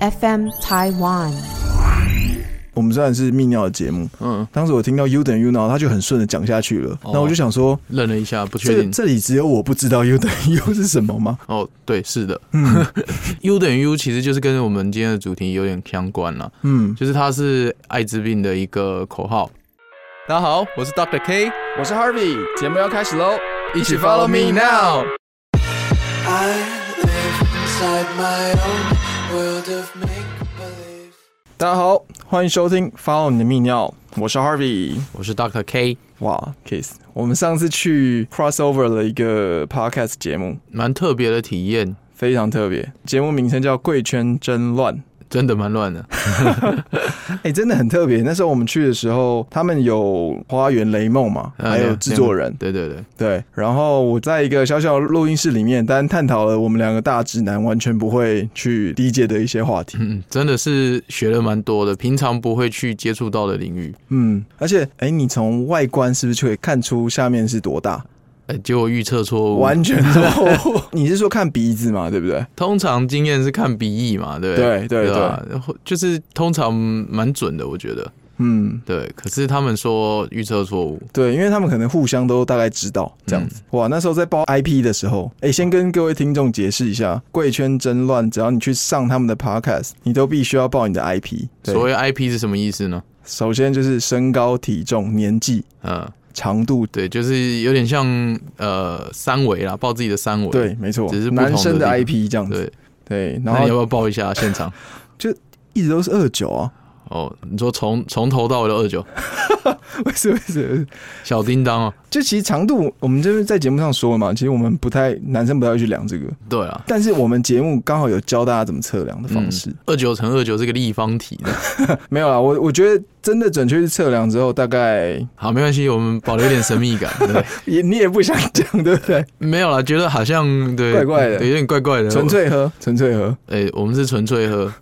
FM Taiwan。我们虽然是泌尿的节目，嗯，当时我听到 U 等于 U，然后他就很顺的讲下去了，哦那我就想说，愣了一下，不确定。这这里只有我不知道 U 等于 U 是什么吗？哦，对，是的嗯，U 等于 U 其实就是跟我们今天的主题有点相关了，嗯，就是它是艾滋病的一个口号。大家好，我是 Doctor K，我是 Harvey，节目要开始喽，一起 Follow me now。I live inside my own world of make believe. 大家好，欢迎收听《Follow 你的泌尿》，我是 Harvey。我是 Doctor K，哇，Kiss，我们上次去 Crossover 了一个 Podcast 节目，蛮特别的体验，非常特别，节目名称叫《贵圈真乱》。真的蛮乱的。哎、真的很特别。那时候我们去的时候，他们有花园雷梦嘛，嗯还有制作人，对对对，对。然后我在一个小小录音室里面，单探讨了我们两个大直男完全不会去理解的一些话题。嗯，真的是学了蛮多的，平常不会去接触到的领域。嗯，而且，哎、你从外观是不是就可以看出下面是多大？哎，结果预测错误。完全错误。你是说看鼻子嘛？对不对？通常经验是看鼻翼嘛，对不对对吧然后就是通常蛮准的，我觉得。嗯，对，可是他们说预测错误，对，因为他们可能互相都大概知道这样子。哇，那时候在报 IP 的时候，哎、先跟各位听众解释一下，贵圈真乱，只要你去上他们的 Podcast，你都必须要报你的 IP。所谓 IP 是什么意思呢？首先就是身高、体重、年纪、嗯，长度。对，就是有点像呃三维啦，报自己的三维。对，没错只是，男生的 IP 这样子。对，对，然后你要不要报一下现场？就一直都是二九啊，哦，你说从从头到尾的二九 为什么？为什么？小叮当哦，就其实长度，我们就是在节目上说了嘛，其实我们不太男生不太会去量这个，对啊，但是我们节目刚好有教大家怎么测量的方式。二九乘二九是个立方体的。没有啦，我我觉得真的准确去测量之后，大概好，没关系，我们保留一点神秘感，对？也你也不想讲，对不对？没有啦，觉得好像对怪怪的，有点怪怪的。纯粹喝，纯粹喝。哎、我们是纯粹喝，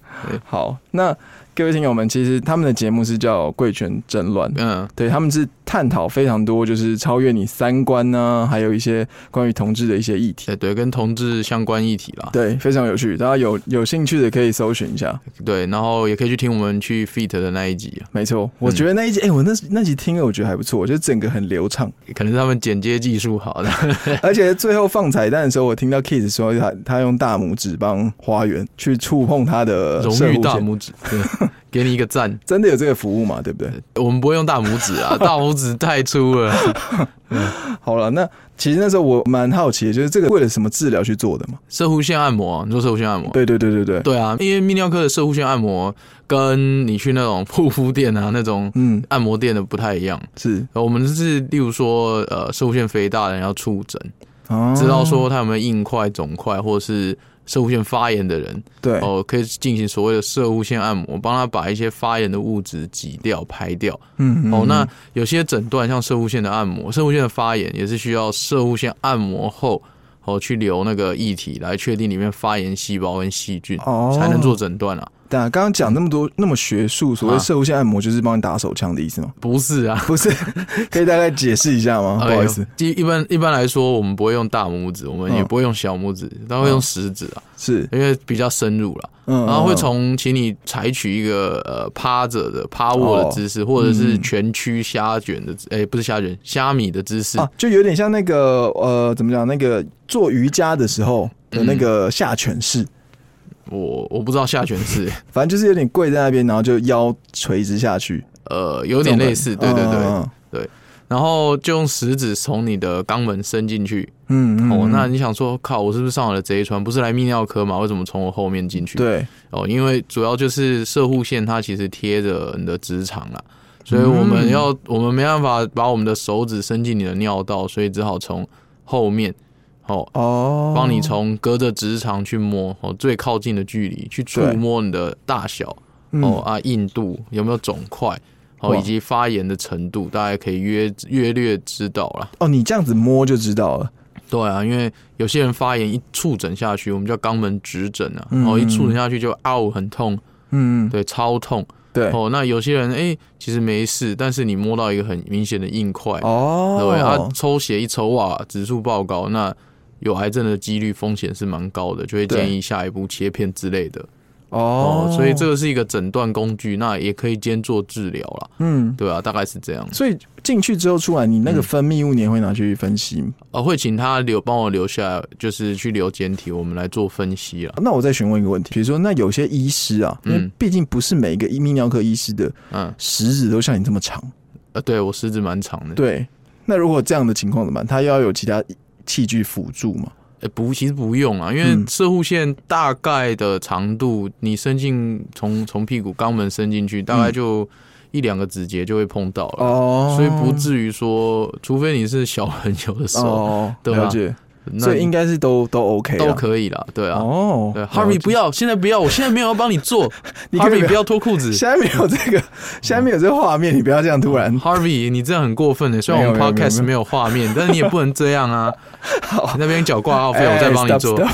好，那各位听友们，其实他们的节目是叫《贵圈争乱》，嗯，对他们是探讨非常多，就是超越你三观呢、还有一些关于同志的一些议题。对对，跟同志相关议题啦，对，非常有趣，大家有有兴趣的可以搜寻一下。对，然后也可以去听我们去 fit 的那一集啊，没错，我觉得那一集，哎、我那那集听了，我觉得还不错，我觉得整个很流畅，可能是他们剪接技术好的，而且最后放彩蛋的时候，我听到 Kiss 说他他用大拇指帮花园去触碰他的荣誉大拇指，对，给你一个赞。真的有这个服务嘛？对不对？我们不会用大拇指啊，大拇指太粗了。好了，那其实那时候我蛮好奇的，就是这个为了什么治疗去做的嘛？射护线按摩啊，你说射护线按摩？对对对对对，对啊，因为泌尿科的射护线按摩跟你去那种护肤店啊那种嗯，按摩店的不太一样。是，我们是例如说，呃，射护线肥大的人要触诊，哦知道说他有没有硬块、肿块，或是射护线发炎的人，对，哦，可以进行所谓的射护线按摩，帮他把一些发炎的物质挤掉、排掉。嗯哦，那有些诊断像射护线的按摩，射护线的发炎也是需要射护线按摩后。哦，去留那个液体来确定里面发炎细胞跟细菌，哦才能做诊断啊。对啊，刚刚讲那么多那么学术，所谓啊射弧线按摩就是帮你打手枪的意思吗？不是啊，不是，可以大概解释一下吗？不好意思一一般一般来说，我们不会用大拇指，我们也嗯不会用小拇指，但会用食指啊，是，因为比较深入了。嗯，然后会嗯从请你采取一个呃趴着的趴卧的姿势，或者是全曲虾卷的，哎、不是虾卷，虾米的姿势。啊，就有点像那个呃，怎么讲？那个做瑜伽的时候的那个下犬式，我我不知道下犬式，反正就是有点跪在那边，然后就腰垂直下去，呃，有点类似，对对对。嗯然后就用食指从你的肛门伸进去。嗯嗯哦，嗯那你想说，靠，我是不是上了贼船？不是来泌尿科吗？为什么从我后面进去？对，哦，因为主要就是射护线，它其实贴着你的直肠啦，所以我们要、我们没办法把我们的手指伸进你的尿道，所以只好从后面哦，哦，帮你从隔着直肠去摸哦最靠近的距离去触摸你的大小嗯。哦啊硬度有没有肿块哦以及发炎的程度，大家可以约约略知道了。哦，你这样子摸就知道了，对啊，因为有些人发炎一触诊下去，我们叫肛门直诊啊，嗯哦一触诊下去就嗷很痛，嗯，对，超痛。对，哦，那有些人哎、其实没事，但是你摸到一个很明显的硬块，哦，对，啊，抽血一抽啊，指数爆高，那有癌症的几率风险是蛮高的，就会建议下一步切片之类的。哦所以这个是一个诊断工具，那也可以兼做治疗啦，嗯，对啊，大概是这样。所以进去之后出来，你那个分泌物你也会拿去分析吗？呃，会请他留帮我留下，就是去留简体，我们来做分析啊。那我再询问一个问题，比如说，那有些医师啊，因为嗯毕竟不是每一个泌尿科医师的嗯，食指都像你这么长，呃，对我食指蛮长的，对。那如果这样的情况怎么办？他要有其他器具辅助嘛？欸不，其实不用啊，因为嗯。射护线大概的长度，你伸进从从屁股肛门伸进去，大概就一两个指节就会碰到了，所以不至于说，除非你是小朋友的手，哦，对吧所以应该是都都 OK 啊都可以了，对啊。哦。对，Harvey 不要，现在不要，我现在没有要帮你做 你可以不，Harvey 要不要脱裤子 现在没有这个，现在没有这个画面，你不要这样突然。，Harvey 你这样很过分的，虽然我们 Podcast 没有画面，但是你也不能这样啊，好那边缴挂号费，我再帮你做。哎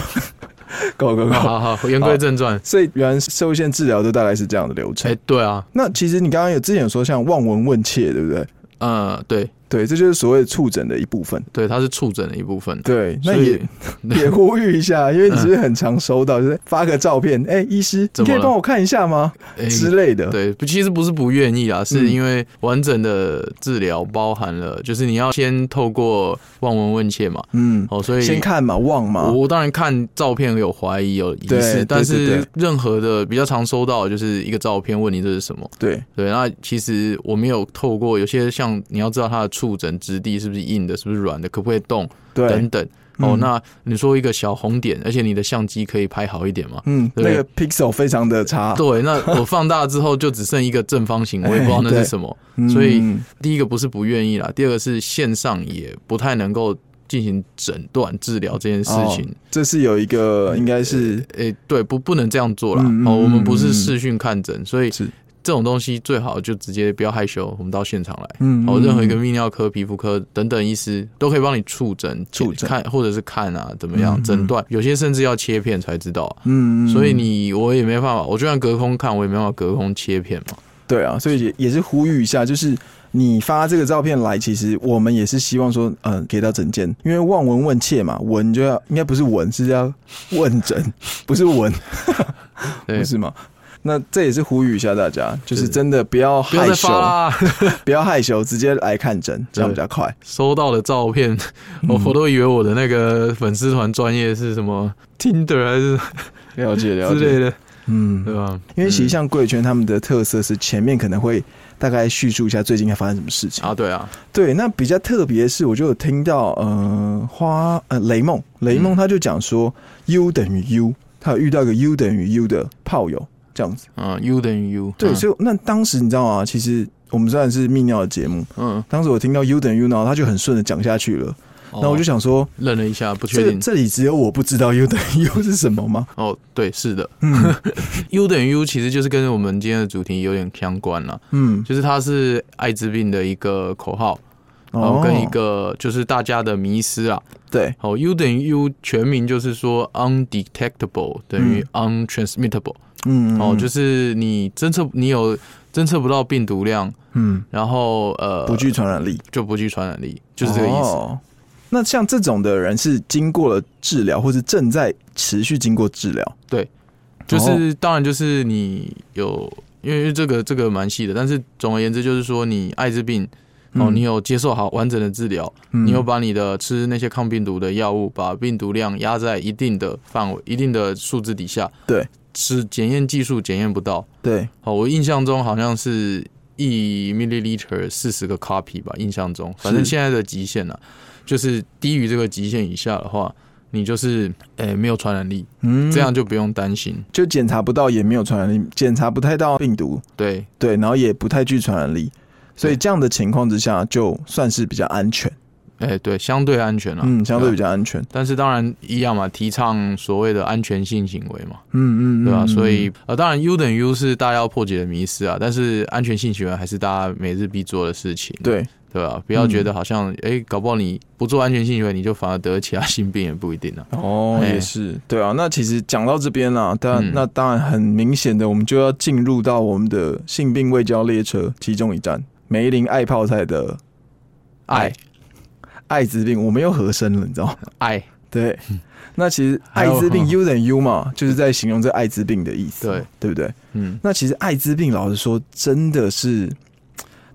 够够够。好好好，言归正传，所以原来射线治疗都大概是这样的流程。哎，对啊，那其实你刚刚有之前有说像望闻问切，对不对？嗯，对对，这就是所谓的触诊的一部分。对，它是触诊的一部分。对，那也 也呼吁一下，因为你是很常收到，就是发个照片，哎、医师，怎么了你可以帮我看一下吗？哎之类的。对，不，其实不是不愿意啊，是嗯因为完整的治疗包含了，就是你要先透过望闻问切嘛，嗯，哦，所以先看嘛，望嘛，我当然看照片有怀疑有疑对对似，但是任何的比较常收到的就是一个照片问你这是什么，对，对，那其实我没有透过有些像你要知道它的触诊质地是不是硬的，是不是软的，可不可以动对等，等。哦，嗯那你说一个小红点，而且你的相机可以拍好一点吗？嗯，对那个 pixel 非常的差，对，那我放大之后就只剩一个正方形，我也不知道那是什么。嗯所以第一个不是不愿意啦，第二个是线上也不太能够进行诊断治疗这件事情。哦这是有一个应该是诶、对，不不能这样做啦。哦，我们不是视讯看诊，所以是这种东西最好就直接不要害羞，我们到现场来。嗯哦，任何一个嗯泌尿科、皮肤科等等医师都可以帮你触诊、触诊看或者是看啊，怎么嗯样诊断？有些甚至要切片才知道啊。嗯，嗯所以你我也没办法，我就算隔空看，我也没办法隔空切片嘛。对啊，所以也也是呼吁一下，就是你发这个照片来，其实我们也是希望说，嗯、给到诊间，因为望闻问切嘛，闻就要应该不是闻，是要问诊，不是闻，对 不是吗？那这也是呼吁一下大家，就是是真的不要害羞！不要害羞，直接来看诊，这样比较快。收到的照片，我嗯我都以为我的那个粉丝团专业是什么 Tinder 还是了解 了解，之类的，嗯，对吧？因为其实像贵圈他们的特色是前面可能会大概叙述一下最近还发生什么事情。啊，对啊，对，那比较特别的是，我就有听到呃花呃雷梦雷梦他就讲说、U 等于 U，他有遇到一个 U 等于 U 的炮友这样子。啊，U 等于 U，对，嗯所以那当时你知道吗？其实我们虽然是泌尿的节目，嗯，当时我听到 U 等于 U，然后他就很顺的讲下去了。然那我就想说，愣了一下，不确定。这这里只有我不知道 U 等于 U 是什么吗？哦，对，是的嗯，U 等于 U 其实就是跟我们今天的主题有点相关了，嗯，就是它是艾滋病的一个口号，然后跟一个就是大家的迷失啊。对，好，U 等于 U 全名就是说 undetectable 等于 untransmittable，、嗯哦，就是你侦测你有侦测不到病毒量，嗯。然后呃不具传染力，就不具传染力，就是这个意思。哦。那像这种的人是经过了治疗，或是正在持续经过治疗。对就是当然就是你有，因为这个这个蛮细的，但是总而言之就是说你艾滋病哦，嗯。你有接受好完整的治疗，嗯。你有把你的吃那些抗病毒的药物，把病毒量压在一定的范围、一定的数字底下，对，是检验技术检验不到。对，好，我印象中好像是一 milliliter 四十个 copy 吧，印象中，反正现在的极限呢、就是低于这个极限以下的话，你就是诶、没有传染力，嗯这样就不用担心。就检查不到，也没有传染力，检查不太到病毒，对，对，然后也不太具传染力，所以这样的情况之下，就算是比较安全，哎、对，相对安全了。嗯，相对比较。安全，但是当然一样嘛，提倡所谓的安全性行为嘛，嗯嗯，对吧、嗯所以呃，当然 U 等于 U 是大家要破解的迷思啊，但是安全性行为还是大家每日必做的事情，对，对吧、不要觉得好像哎、搞不好你不做安全性行为，你就反而得其他性病也不一定啊。哦，哎也是，对啊。那其实讲到这边啦，当然、嗯那当然很明显的，我们就要进入到我们的性病未交列车其中一站——梅林爱泡菜的爱艾滋病，我们又合身了，你知道吗？艾对，那其实 艾滋病 U 等于 U 嘛，就是在形容这艾滋病的意思嘛，对对不对？嗯，那其实艾滋病，老实说，真的是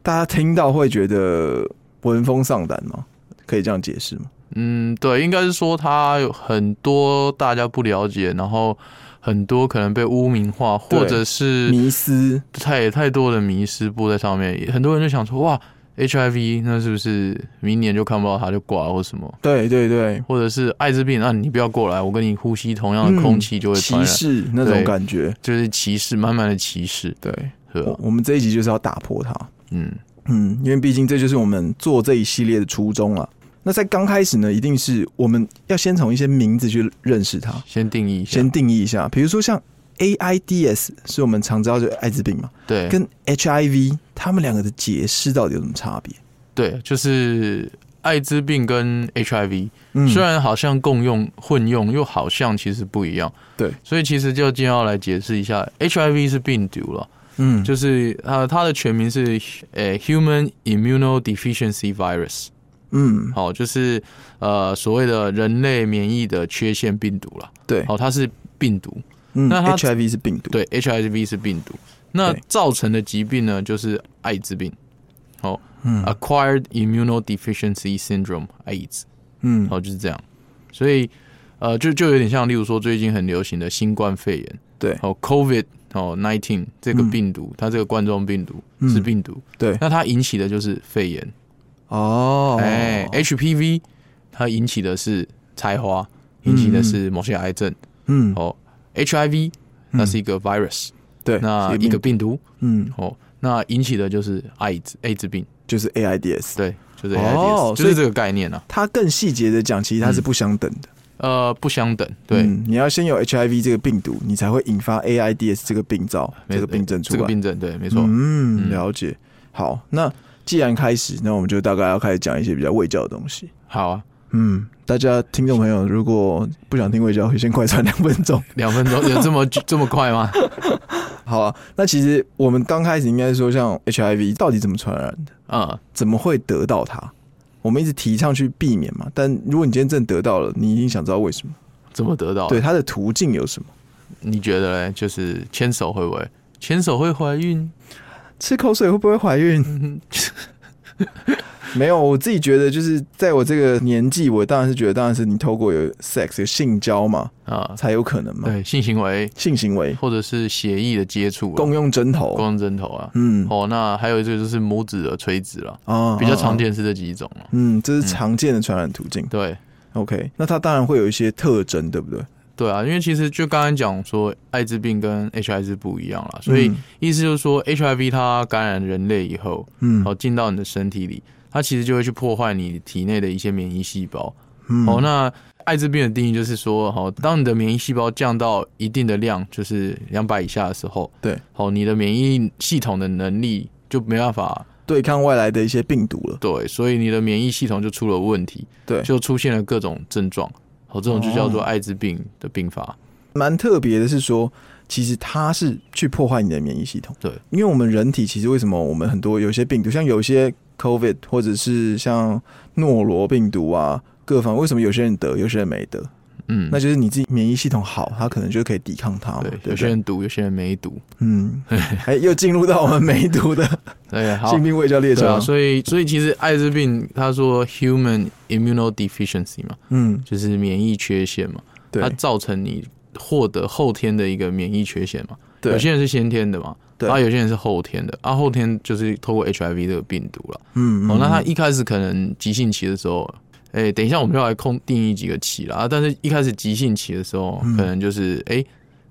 大家听到会觉得闻风丧胆吗？可以这样解释吗？嗯，对，应该是说它有很多大家不了解，然后很多可能被污名化，或者是迷失，太太多的迷失布在上面，很多人就想说，哇，HIV 那是不是明年就看不到它就挂或什么？对对对，或者是艾滋病，那、你不要过来，我跟你呼吸同样的空气就会传歧染，视那种感觉。就是歧视，慢慢的歧视，对，是吧我？我们这一集就是要打破它。嗯，嗯，因为毕竟这就是我们做这一系列的初衷了。那在刚开始呢，一定是我们要先从一些名字去认识它，先定义一下，先定义一下。比如说像 AIDS 是我们常知道就是艾滋病嘛，对，跟 HIV 他们两个的解释到底有什么差别？对，就是艾滋病跟 HIV，、嗯。虽然好像共用混用，又好像其实不一样。对，所以其实就今天要来解释一下，HIV 是病毒了，嗯。就是呃它的全名是呃 Human Immunodeficiency Virus，嗯。好、就是呃所谓的人类免疫的缺陷病毒了。对，好、它是病毒，嗯那它，HIV 是病毒，对，HIV 是病毒，那造成的疾病呢就是艾滋病。好、嗯。Acquired Immunodeficiency Syndrome（AIDS）。嗯。好，就是这样。所以呃，就就有点像，例如说最近很流行的新冠肺炎，对。哦，COVID 哦，nineteen 这个嗯病毒，它这个冠状病毒嗯。是病毒，对。那它引起的就是肺炎。哦，哎、h p v 它引起的是菜花，引起的是某些癌症。嗯。哦，HIV 那是一个 virus，、对，那是一个病毒嗯哦，那引起的就是艾滋艾滋病，就是 AIDS，对，就是哦 AIDS，、就是这个概念啊。它更细节的讲，其实它是嗯不相等的。呃，不相等，对，嗯你要先有 HIV 这个病毒，你才会引发 AIDS 这个病灶、没这个病症出来。这个病症，对，没错。嗯，嗯了解。好，那既然开始，那我们就大概要开始讲一些比较卫教的东西。好啊，嗯，大家听众朋友，如果不想听卫教，可以先快转两分钟。两分钟有这么 这么快吗？好啊，那其实我们刚开始应该说，像 HIV 到底怎么传染的，嗯，怎么会得到它？我们一直提倡去避免嘛，但如果你今天真的得到了，你一定想知道为什么？怎么得到？对，，它的途径有什么？你觉得呢？就是牵手会不会？牵手会怀孕？吃口水会不会怀孕？没有，我自己觉得就是在我这个年纪，我当然是觉得，当然是你透过有 sex 有性交嘛，啊，才有可能嘛。对，性行为性行为、或者是血液的接触啊，共用针头，共用针头啊。嗯哦，那还有一个就是拇指的垂直了，啊比较常。见是这几种了。嗯，这是常见的传染途径。对 OK，那它当然会有一些特征，对不对？对啊，因为其实就刚刚讲说，艾滋病跟 HIV 是不一样啦，所以嗯意思就是说，HIV 它感染人类以后，嗯哦，进到你的身体里，它其实就会去破坏你体内的一些免疫细胞。嗯哦，那艾滋病的定义就是说，好，当你的免疫细胞降到一定的量，就是两百以下的时候，对，好，你的免疫系统的能力就没办法对抗外来的一些病毒了。对，所以你的免疫系统就出了问题，对，就出现了各种症状。好，这种就叫做哦艾滋病的病发。蛮特别的是说，其实它是去破坏你的免疫系统。对，因为我们人体其实为什么我们很多有些病毒，像有些 COVID 或者是像诺罗病毒啊，各方为什么有些人得，有些人没得？嗯，那就是你自己免疫系统好，它可能就可以抵抗它嘛。对，有？些人毒，有些人没毒。嗯，哎，又进入到我们没毒的对，好性，病卫教列车。所以所以其实艾滋病，他说 human immunodeficiency 嘛，嗯，就是免疫缺陷嘛，对它造成你获得后天的一个免疫缺陷嘛。对有些人是先天的嘛，对然后有些人是后天的，啊，后天就是透过 HIV 这个病毒了。嗯，哦，那他嗯一开始可能急性期的时候，哎、等一下我们要来空定义几个期啦，啊但是一开始急性期的时候，嗯可能就是哎、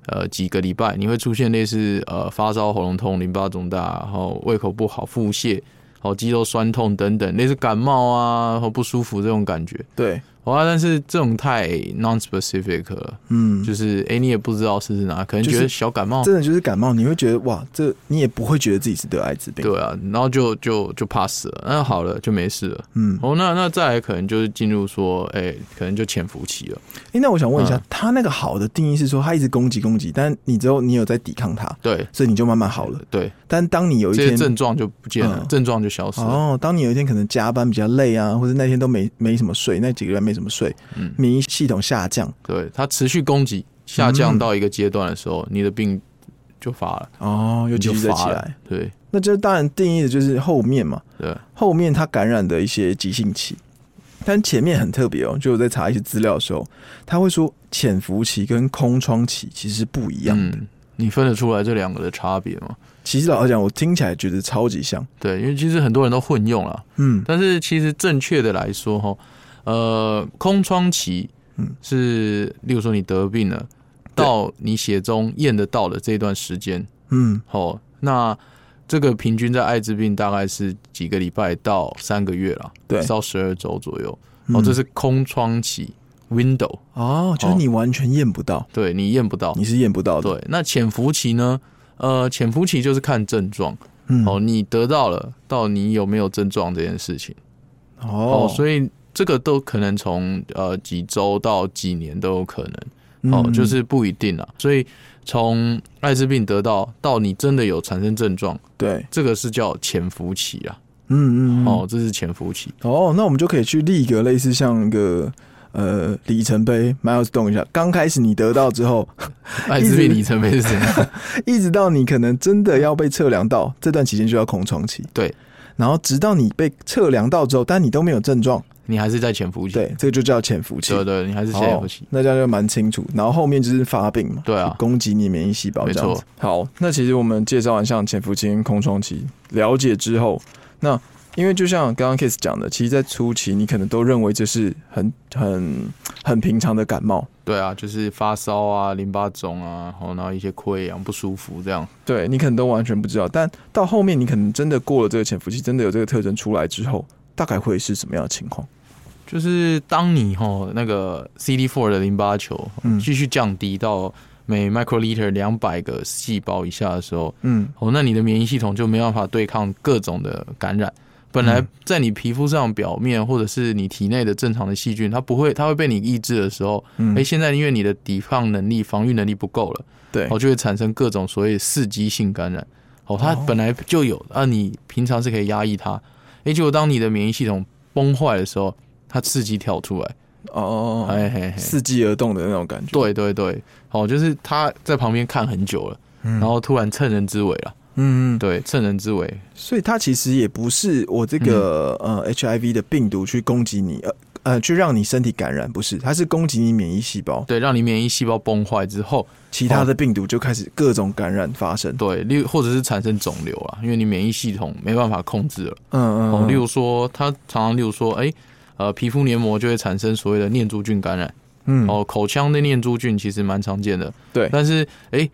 呃几个礼拜你会出现类似呃发烧、喉咙痛、淋巴肿大，然后胃口不好、腹泻。哦，肌肉酸痛等等，类似感冒啊或不舒服这种感觉，对，好啊，但是这种太 non-specific 了，嗯，就是哎、诶你也不知道是是哪，可能觉得小感冒，真的就是感冒，你会觉得哇，这你也不会觉得自己是得艾滋病。对啊，然后就就就 pass 了，那好了就没事了。嗯，哦，那那再来可能就是进入说，哎、可能就潜伏期了。哎、那我想问一下，嗯他那个好的定义是说，他一直攻击攻击，但你之后你有在抵抗他，对所以你就慢慢好了。对，但当你有一天，症状就不见了，嗯症状就消失了。哦，当你有一天可能加班比较累啊，或者那天都没没什么睡，那几个月没没怎么睡，嗯免疫系统下降对，它持续攻击下降到一个阶段的时候，你的病就发了，哦，又你就继续起来。。对那这当然定义的就是后面嘛，对，后面它感染的一些急性期，但前面很特别哦，就我在查一些资料的时候，他会说潜伏期跟空窗期其实是不一样的。嗯，你分得出来这两个的差别吗？其实老实讲，我听起来觉得超级像。对，因为其实很多人都混用了，嗯但是其实正确的来说，哈，呃，空窗期，嗯。是例如说你得病了，到你血中验得到的这段时间，嗯。哦，那这个平均在艾滋病大概是几个礼拜到三个月了，对。到十二周左右。嗯。哦，这是空窗期 window，哦，就是你完全验不到，对你验不到。你。是验不到的。对，那潜伏期呢？呃，潜伏期就是看症状。嗯。哦，你得到了到你有没有症状这件事情。哦。哦，所以这个都可能从呃几周到几年都有可能哦，嗯就是不一定啦。所以从艾滋病得到到你真的有产生症状，对，这个是叫潜伏期啊。嗯嗯嗯哦，这是潜伏期。哦，那我们就可以去立一个类似像一个呃里程碑 milestone 一下。刚开始你得到之后，艾滋病里程碑是怎样？一直到你可能真的要被测量到这段期间就要空窗期。对，然后直到你被测量到之后，但你都没有症状，你还是在潜伏期。对，这个就叫潜伏期。对对，你还是潜伏期哦。那这样就蛮清楚。然后后面就是发病嘛，对啊攻击你免疫细胞，没错这样子。好，那其实我们介绍完像潜伏期跟空窗期，了解之后，那因为就像刚刚 Kiss 讲的，其实，在初期你可能都认为这是很很很平常的感冒，对啊，就是发烧啊、淋巴肿啊，然后一些溃疡不舒服这样。对你可能都完全不知道。但到后面你可能真的过了这个潜伏期，真的有这个特征出来之后，大概会是什么样的情况？就是当你吼那个 CD4 的淋巴球嗯。继续降低到每 microliter 两百个细胞以下的时候，嗯。哦，那你的免疫系统就没办法对抗各种的感染。本来嗯。在你皮肤上表面或者是你体内的正常的细菌，它不会，它会被你抑制的时候，嗯。哎、现在因为你的抵抗能力、防御能力不够了，对。哦，就会产生各种所谓刺激性感染。哦，它哦。本来就有，啊，你平常是可以压抑它，哎、结果当你的免疫系统崩坏的时候，它刺激跳出来，哦哦哦，哎嘿嘿，伺机而动的那种感觉。对对对，哦，就是他在旁边看很久了，嗯，然后突然趁人之危了，嗯嗯，对，趁人之危，所以它其实也不是我这个、嗯。呃 HIV 的病毒去攻击你，呃呃，去让你身体感染，不是，它是攻击你免疫细胞，对，让你免疫细胞崩坏之后，其他的病毒就开始各种感染发生。对，例如或者是产生肿瘤啊，因为你免疫系统没办法控制了。嗯嗯哦，嗯，例如说，它常常例如说，哎、呃，皮肤黏膜就会产生所谓的念珠菌感染。嗯。哦，口腔的念珠菌其实蛮常见的，对，但是哎、诶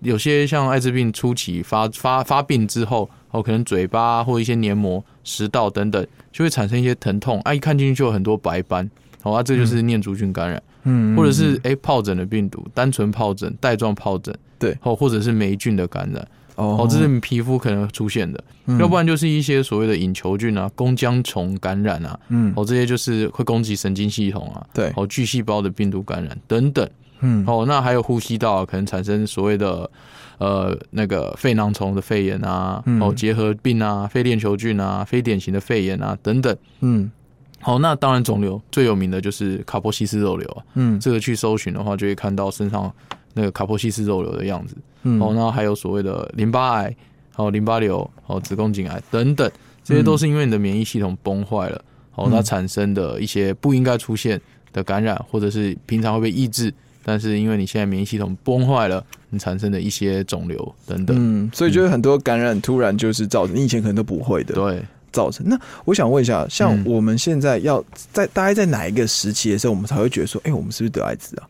有些像艾滋病初期发发发病之后，哦，可能嘴巴或一些黏膜、食道等等，就会产生一些疼痛，啊，一看进去就有很多白斑，哦，啊，这就是念珠菌感染，嗯或者是哎、诶疱疹的病毒，单纯疱疹、带状疱疹，对。哦，或者是霉菌的感染，哦哦，这是你皮肤可能出现的，嗯要不然就是一些所谓的隐球菌啊、弓浆虫感染啊，嗯哦，这些就是会攻击神经系统啊，对哦，巨细胞的病毒感染等等。嗯哦，那还有呼吸道、啊、可能产生所谓的呃那个肺囊虫的肺炎啊，嗯哦结核病啊、非链球菌啊、非典型的肺炎啊等等。嗯好、那当然肿瘤最有名的就是卡波西斯肉瘤啊，嗯这个去搜寻的话，就会看到身上那个卡波西斯肉瘤的样子。嗯哦，那还有所谓的淋巴癌、哦淋巴瘤、哦子宫颈癌等等，这些都是因为你的免疫系统崩坏了，哦嗯它产生的一些不应该出现的感染，或者是平常会被抑制，但是因为你现在免疫系统崩坏了，你产生的一些肿瘤等等。嗯，所以就是很多感染突然就是造成，你以前可能都不会的对，造成。那我想问一下，像嗯我们现在要在大概在哪一个时期的时候，我们才会觉得说，哎、我们是不是得艾滋啊？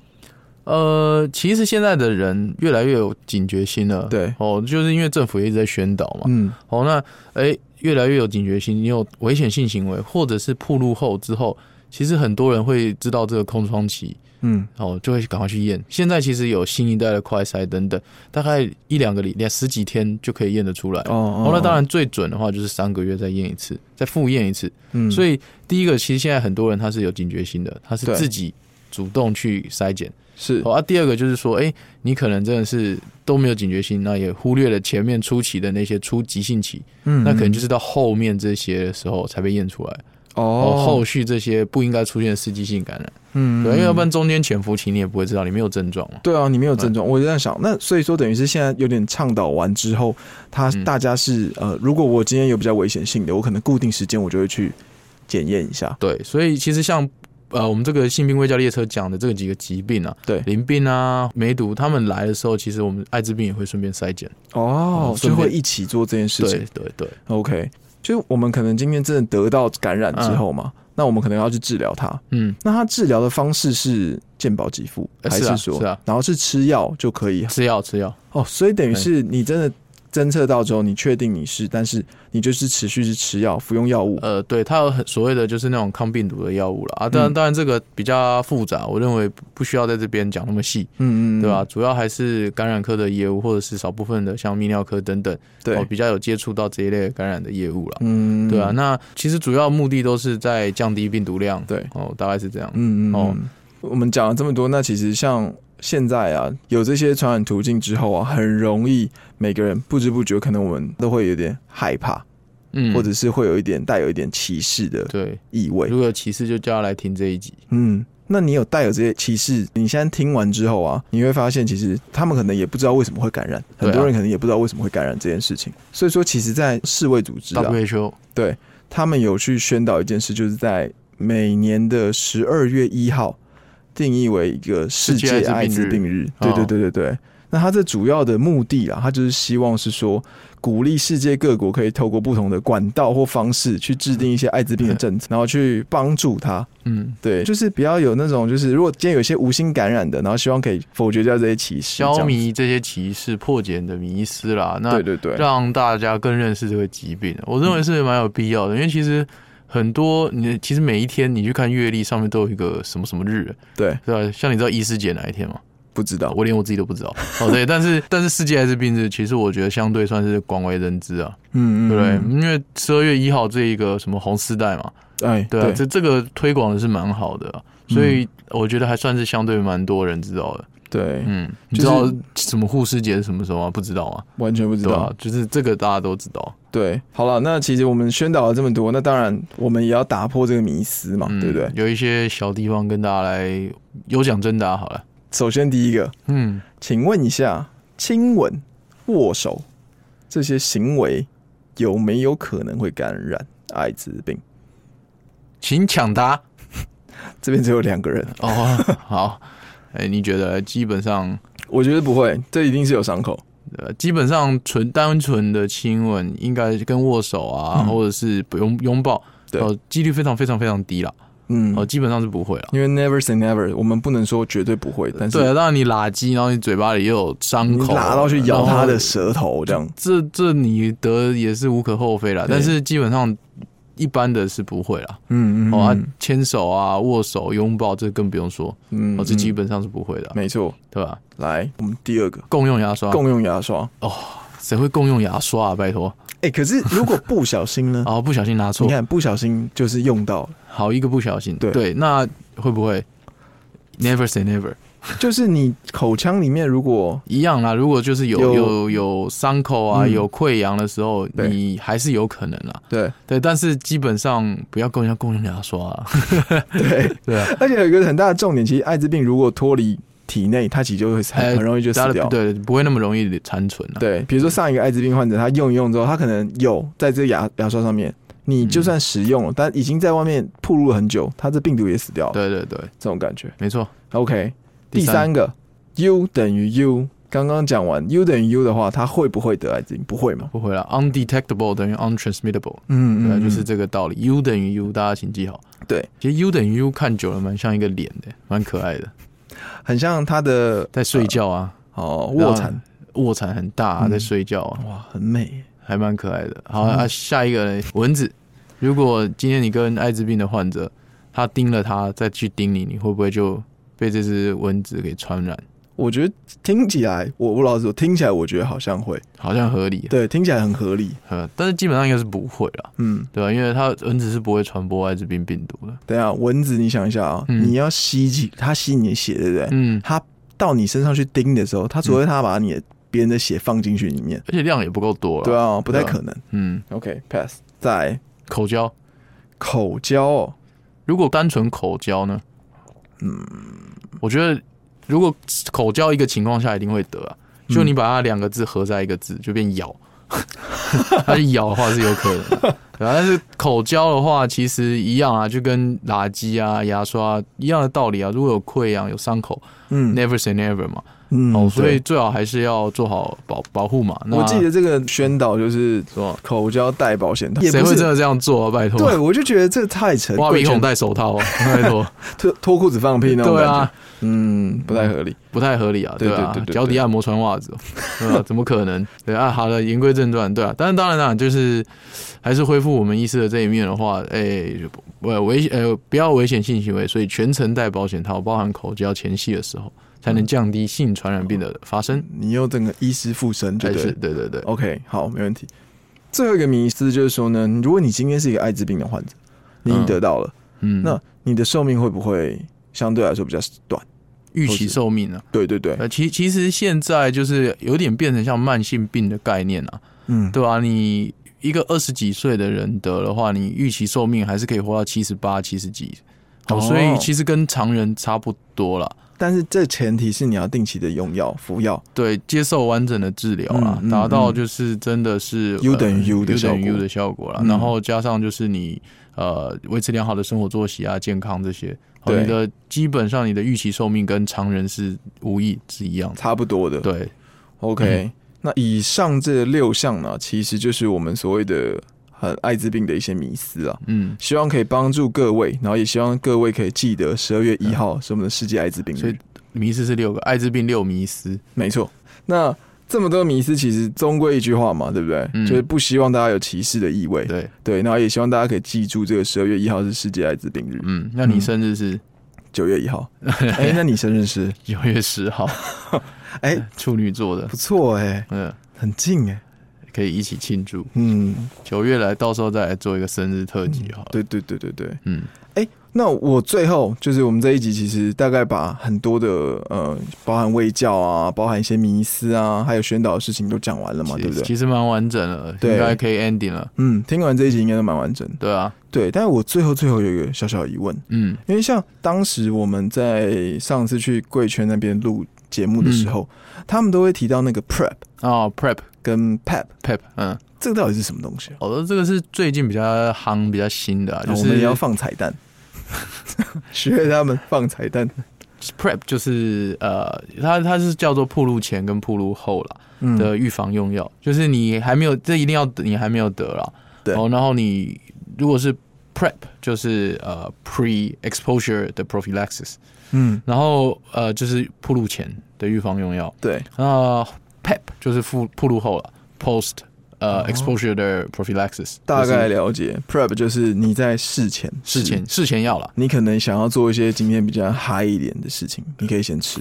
呃，其实现在的人越来越有警觉心了。对哦，就是因为政府也一直在宣导嘛。嗯哦，那哎、越来越有警觉心，你有危险性行为，或者是暴露后之后，其实很多人会知道这个空窗期，嗯哦，就会赶快去验。现在其实有新一代的快筛等等，大概一两个礼，连十几天就可以验得出来。哦哦，那当然最准的话就是三个月再验一次，再复验一次。嗯所以第一个，其实现在很多人他是有警觉心的，他是自己主动去筛检。是哦，啊，第二个就是说，哎、你可能真的是都没有警觉性，那也忽略了前面初期的那些初急性期，嗯那可能就是到后面这些的时候才被验出来。哦，后续这些不应该出现的刺激性感染，嗯对，因为要不然中间潜伏期你也不会知道你没有症状嘛。对啊，你没有症状，我就在想，那所以说等于是现在有点倡导完之后，他嗯大家是呃，如果我今天有比较危险性的，我可能固定时间我就会去检验一下。对，所以其实像呃我们这个性病卫教列车讲的这个几个疾病啊，对淋病啊、梅毒，他们来的时候，其实我们艾滋病也会顺便筛检。哦，就会一起做这件事情对。对对，OK，就是我们可能今天真的得到感染之后嘛，那我们可能要去治疗它。嗯，那它治疗的方式是健保给付，还是说，是啊然后是吃药就可以？吃药吃药，哦，所以等于是你真的侦测到之后，你确定你是，但是你就是持续是吃药，服用药物。呃，对，它有很所谓的就是那种抗病毒的药物了啊。当然，嗯当然这个比较复杂，我认为不需要在这边讲那么细，嗯嗯，对吧？？主要还是感染科的业务，或者是少部分的像泌尿科等等，对哦，，比较有接触到这一类感染的业务了。嗯，对啊，那其实主要目的都是在降低病毒量，对哦，大概是这样。嗯嗯哦哦，我们讲了这么多，那其实像现在啊，有这些传染途径之后啊，很容易每个人不知不觉，可能我们都会有点害怕，嗯，或者是会有一点带有一点歧视的对，意味如。果有歧视就叫他来听这一集。嗯，那你有带有这些歧视？你现在听完之后啊，你会发现其实他们可能也不知道为什么会感染，啊很多人可能也不知道为什么会感染这件事情。所以说，其实，在世卫组织啊，WHO 对他们有去宣导一件事，就是在每年的十二月一号定义为一个世界艾滋病日。对对哦对对对。那它这主要的目的啊，它就是希望是说，鼓励世界各国可以透过不同的管道或方式去制定一些艾滋病的政策，然后去帮助它。嗯，对，就是不要有那种，就是如果今天有些无心感染的，然后希望可以否决掉这些歧视，消弭这些歧视，破解你的迷思啦。那对对对，让大家更认识这个疾病，我认为是蛮有必要的，因为其实很多你其实每一天你去看月历上面都有一个什么什么日，对，对吧？像你知道医师节哪一天吗？不知道，我连我自己都不知道。哦，对，但是但是世界艾滋病日，其实我觉得相对算是广为人知啊，嗯对不对？嗯，因为十二月一号这一个什么红丝带嘛，哎，对啊，这这个推广的是蛮好的啊、所以我觉得还算是相对蛮多人知道的。对，嗯，你知道什么护士节是什么时候吗？不知道啊？完全不知道啊。？就是这个大家都知道。对，好了，那其实我们宣导了这么多，那当然我们也要打破这个迷思嘛，嗯，对不对？有一些小地方跟大家来有奖征答好了。首先第一个，嗯，请问一下，亲吻、握手这些行为有没有可能会感染艾滋病？请抢答这边只有两个人，哦。好，哎、你觉得基本上我觉得不会，这一定是有伤口。呃，基本上纯单纯的亲吻，应该跟握手啊，嗯或者是拥拥抱，呃，几率非常非常非常低啦。嗯哦、，基本上是不会了。因为 never say never，我们不能说绝对不会，但是对啊，当然你拉鸡，然后你嘴巴里又有伤口，拉到去咬他的舌头，这样这这你得也是无可厚非啦。但是基本上一般的是不会啦。嗯嗯哦，啊，牵手啊、握手、拥抱，这更不用说，嗯哦，这基嗯本上是不会的啊，没错。对吧？来，我们第二个共用牙刷，共用牙刷。谁会共用牙刷啊？拜托，哎、可是如果不小心呢？哦，不小心拿错你，看不小心就是用到了，好一个不小心，对那会不会 never say never 就是你口腔里面如果一样啦？如果就是有有有有伤口啊，嗯有溃疡的时候，你还是有可能啦。对对，但是基本上不要共用共用牙刷啊。对，对啊，而且有一个很大的重点，其实艾滋病如果脱离体内，它其实就会很容易就死掉。对，不会那么容易残存啊。对，比如说上一个艾滋病患者，他用一用之后，他可能有在这个牙牙刷上面，你就算使用了，但已经在外面暴露了很久，他这病毒也死掉了，对对对，这种感觉。没错。OK，第三个 U 等于 U，刚刚讲完 U 等于 U 的话，他会不会得艾滋病？不会嘛？不会啦，undetectable 等于 untransmittable，嗯对啊，就是这个道理。U 等于 U，大家请记好。对，其实 U 等于 U 看久了蛮像一个脸的，蛮可爱的，很像他的在睡觉啊，哦卧蚕，卧蚕很大、在睡觉啊，哇，很美。还蛮可爱的。好啊，下一个呢蚊子。如果今天你跟艾滋病的患者，他叮了他，再去叮你，你会不会就被这只蚊子给传染？我觉得听起来，我我老实说，听起来我觉得好像会，好像合理，对，听起来很合理。呃，但是基本上应该是不会啦，嗯，对吧、因为它蚊子是不会传播艾滋病病毒的。等一下蚊子，你想一下啊，嗯你要吸进它吸你的血，对不对？嗯，它到你身上去叮的时候，它除非它把你的别人的血放进去里面，而且量也不够多了。对啊，不太对啊可能。嗯，OK，pass。在口交，口交哦，如果单纯口交呢？嗯，我觉得如果口交一个情况下一定会得啊，就你把它两个字合在一个字就变咬，它是咬的话是有可能的，但是口交的话其实一样啊，就跟垃圾啊、牙刷、一样的道理啊。如果有溃疡、有伤口嗯，never say never 嘛。嗯哦，所以最好还是要做好保保护嘛。那我记得这个宣导就是说？口交戴保险套，谁会真的这样做啊？拜托，对，我就觉得这太扯，挖鼻孔戴手套啊，拜托，脱脱裤子放屁那种，对啊，嗯，不太合理。不太合理啊，对啊脚底按摩穿袜子哦，对吧？怎么可能？对啊，好了，言归正传，对啊，但是当然啦，就是还是恢复我们医师的这一面的话，哎，呃危呃不要危险性行为，所以全程戴保险套，包含口交前戏的时候，才能降低性传染病的发生。你又整个医师附身，对对对对对，？OK，好，没问题。最后一个迷思就是说呢，如果你今天是一个艾滋病的患者，你已经嗯得到了，嗯，那你的寿命会不会相对来说比较短？预期寿命呢？对对对，呃，其其实现在就是有点变成像慢性病的概念啊，嗯，对吧、你一个二十几岁的人得的话，你预期寿命还是可以活到七十八、七十几，好，哦所以其实跟常人差不多啦。但是这前提是你要定期的用药服药，对，接受完整的治疗啦，嗯嗯达到就是真的是 U 等于 U 的 U 等于效 U 的效果啦。嗯然后加上就是你呃维持良好的生活作息啊、健康这些，你的基本上你的预期寿命跟常人是无异是一样的。差不多的。对，OK，、那以上这六项呢，其实就是我们所谓的很艾滋病的一些迷思啊。嗯，希望可以帮助各位，然后也希望各位可以记得十二月一号是我们的世界艾滋病日所以日。迷思是六个，艾滋病六迷思。没错，那这么多迷思，其实终归一句话嘛，对不对？嗯就是不希望大家有歧视的意味。对，对，然后也希望大家可以记住，这个十二月一号是世界艾滋病日，嗯，那你生日是九月一号。哎、那你生日是？九月十号，哎、处女座的不，错哎、嗯，很近哎、可以一起庆祝。嗯，九月来，到时候再来做一个生日特辑好了。对对对对对。嗯，哎、那我最后就是我们这一集其实大概把很多的呃，包含卫教啊，包含一些迷思啊，还有宣导的事情都讲完了嘛，对不对？其实蛮完整了，对应该可以 ending 了。嗯，听完这一集应该都蛮完整的。对啊，对，但是我最后最后有一个小小疑问，嗯因为像当时我们在上次去贵圈那边录节目的时候，他们都会提到那个 prep 哦，prep。跟 pep，pep，嗯，这个到底是什么东西啊？好的，这个是最近比较夯、比较新的啊，就是然后我们也要放彩蛋，学他们放彩蛋。prep，就是呃，它它是叫做铺路前跟铺路后啦嗯，的预防用药，就是你还没有，这一定要你还没有得啦。对。哦，然后你如果是 prep，就是呃 pre exposure 的 prophylaxis，嗯，然后呃就是铺路前的预防用药。对，那 PEP 就是铺铺路后了，post 呃、哦。exposure 的 prophylaxis，大概了解。prep 就是你在事前事前事前要了。你可能想要做一些今天比较嗨一点的事情，你可以先吃。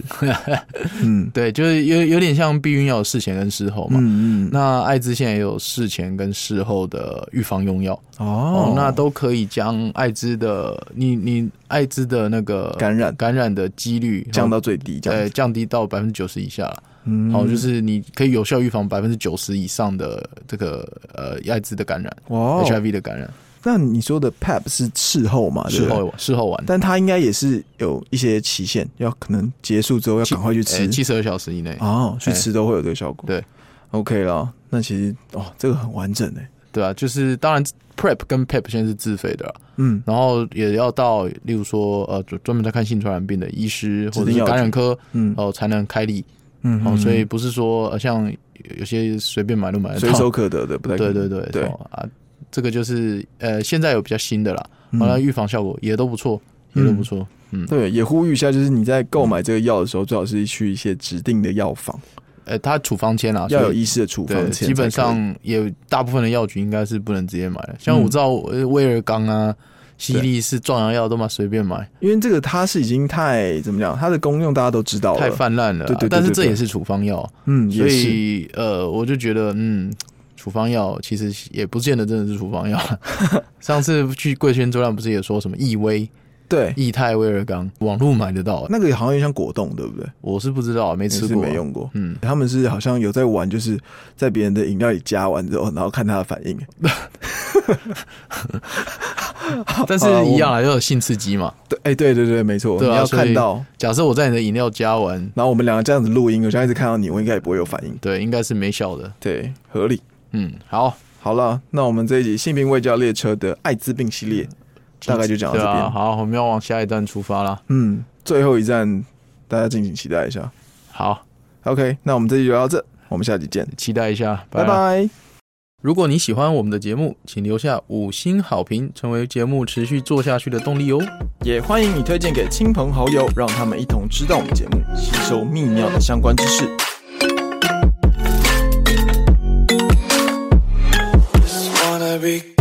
嗯。对，就是有有点像避孕药事前跟事后嘛。嗯嗯，那艾滋现在也有事前跟事后的预防用药。哦。哦，那都可以将艾滋的你你艾滋的那个感染。感染的几率降到最低降低到百分之九十以下了。嗯哦，就是你可以有效预防百分之九十以上的这个呃艾滋的感染哇哦，HIV 的感染，那你说的 PEP 是事后嘛？事，后事后完，但它应该也是有一些期限，要可能结束之后要赶快去吃。七十二小时以内。哦，去哎吃都会有这个效果。对，OK 了。那其实哦，这个很完整诶。对啊，就是当然 PrEP 跟 PEP 现在是自费的啦，嗯，然后也要到例如说呃专专门在看性传染病的医师或者是感染科嗯哦、才能开立嗯哦，所以不是说呃像有些随便买都买得到，随手可得的，不太对对对对。哦啊，这个就是呃现在有比较新的啦，嗯。完了预防效果也都不错，也都不错，嗯，对，也呼吁一下，就是你在购买这个药的时候，最好是去一些指定的药房，呃，它处方签啊，要有医师的处方，签。基本，上也大部分的药局应该是不能直接买的，像我知道呃威尔刚啊、西力是壮阳药都嘛随便买，因为这个它是已经太怎么讲，它的功用大家都知道了，太泛滥了啊。对对但是这也是处方药，嗯，所。以呃，我就觉得嗯。处方药其实也不见得真的是处方药。上次去贵圈周亮不是也说什么益威、对，益泰、威尔刚，网络买得到？那个好像有点像果冻，对不对？我是不知道，没吃过，没用过。嗯，他们是好像有在玩，就是在别人的饮料里加完之后，然后看他的反应。但是一样啊，要有性刺激嘛。对，哎、对对对，没错，你要看到，假设我在你的饮料加完，然后我们两个这样子录音，我现在一直看到你，我应该也不会有反应。对，应该是没效的。对，合理。嗯，好，好了，那我们这一集性病未教列车的艾滋病系列，大概就讲到对这边。啊，好，我们要往下一站出发了。嗯，最后一站，大家敬请期待一下。好，OK，那我们这集就到这，我们下集见，期待一下，拜啦拜。如果你喜欢我们的节目，请留下五星好评，成为节目持续做下去的动力哦。也欢迎你推荐给亲朋好友，让他们一同知道我们节目，吸收秘妙的相关知识。Be